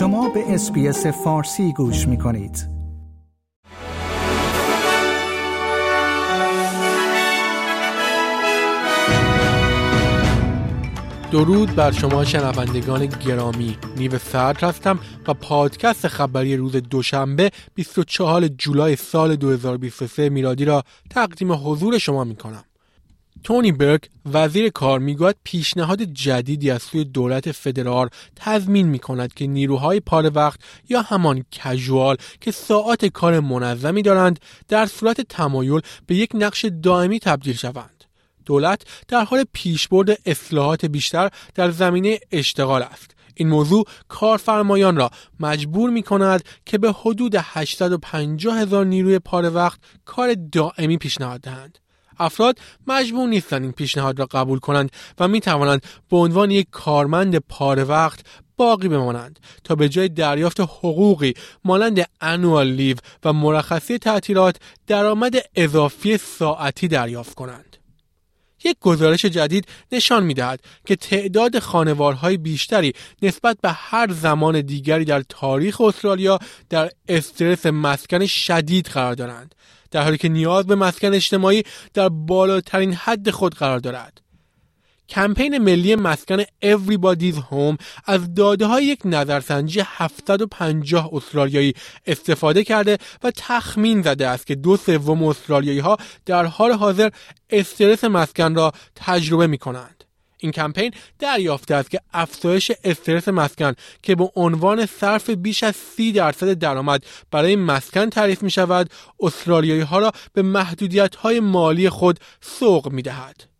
شما به SBS فارسی گوش می کنید. درود بر شما شنوندگان گرامی نیو سرد هستم و پادکست خبری روز دوشنبه 24 جولای سال 2023 میلادی را تقدیم حضور شما می کنم. تونی برک وزیر کار می‌گوید پیشنهاد جدیدی از سوی دولت فدرال تضمین می کند که نیروهای پار وقت یا همان کژوال که ساعات کار منظمی دارند در صورت تمایل به یک نقش دائمی تبدیل شوند. دولت در حال پیشبرد اصلاحات بیشتر در زمینه اشتغال است. این موضوع کارفرمایان را مجبور می کند که به حدود 850 هزار نیروی پار وقت کار دائمی پیشنهاد دهند. افراد مجبور نیستند این پیشنهاد را قبول کنند و می توانند به عنوان یک کارمند پاره وقت باقی بمانند تا به جای دریافت حقوقی مانند انوال لیو و مرخصی تعطیلات درآمد اضافی ساعتی دریافت کنند. یک گزارش جدید نشان می دهد که تعداد خانوارهای بیشتری نسبت به هر زمان دیگری در تاریخ استرالیا در استرس مسکن شدید قرار دارند در حالی که نیاز به مسکن اجتماعی در بالاترین حد خود قرار دارد. کمپین ملی مسکن Everybody's Home از داده های یک نظرسنجی 750 استرالیایی استفاده کرده و تخمین زده است که دو سوم استرالیایی ها در حال حاضر استرس مسکن را تجربه می کنند. این کمپین دریافته است که افزایش استرس مسکن که به عنوان صرف بیش از سی درصد درآمد برای مسکن تعریف می شود استرالیایی ها را به محدودیت های مالی خود سوق می دهد.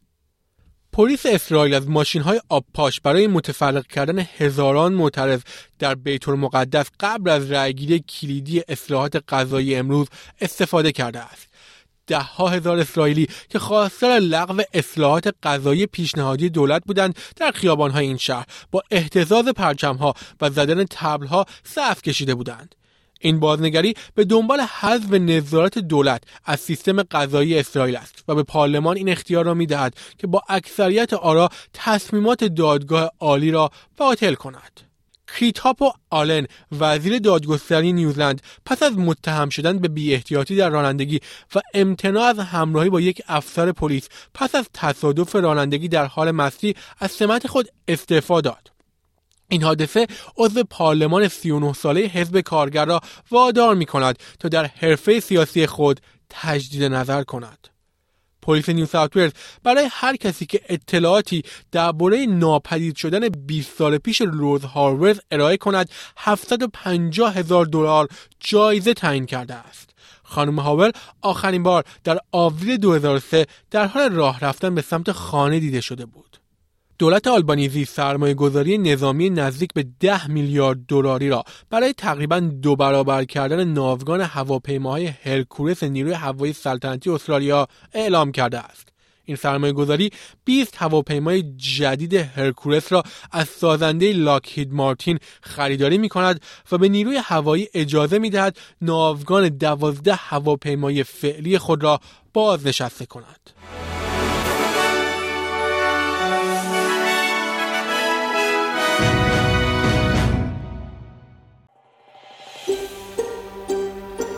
پلیس اسرائیل از ماشین های آبپاش برای متفرق کردن هزاران معترض در بیت المقدس قبل از رأیگیری کلیدی اصلاحات غذایی امروز استفاده کرده است. ده ها هزار اسرائیلی که خواستار لغو اصلاحات غذایی پیشنهادی دولت بودند در های این شهر با احتزاز ها و زدن ها صف کشیده بودند. این بازنگری به دنبال حذف نظارت دولت از سیستم غذایی اسرائیل است و به پارلمان این اختیار را می‌دهد که با اکثریت آرا تصمیمات دادگاه عالی را باطل کند. کریتاپو آلن وزیر دادگستری نیوزلند پس از متهم شدن به بی احتیاطی در رانندگی و امتناع از همراهی با یک افسر پلیس پس از تصادف رانندگی در حال مستی از سمت خود استعفا داد این حادثه عضو پارلمان 39 ساله حزب کارگر را وادار می کند تا در حرفه سیاسی خود تجدید نظر کند. پلیس نیو ساوت برای هر کسی که اطلاعاتی درباره ناپدید شدن 20 سال پیش روز هارورز ارائه کند 750 هزار دلار جایزه تعیین کرده است. خانم هاول آخرین بار در آوریل 2003 در حال راه رفتن به سمت خانه دیده شده بود. دولت آلبانیزی سرمایه گذاری نظامی نزدیک به 10 میلیارد دلاری را برای تقریبا دو برابر کردن ناوگان هواپیماهای هرکورس نیروی هوایی سلطنتی استرالیا اعلام کرده است. این سرمایه گذاری 20 هواپیمای جدید هرکورس را از سازنده لاکهید مارتین خریداری می کند و به نیروی هوایی اجازه می دهد ناوگان دوازده هواپیمای فعلی خود را بازنشسته کند.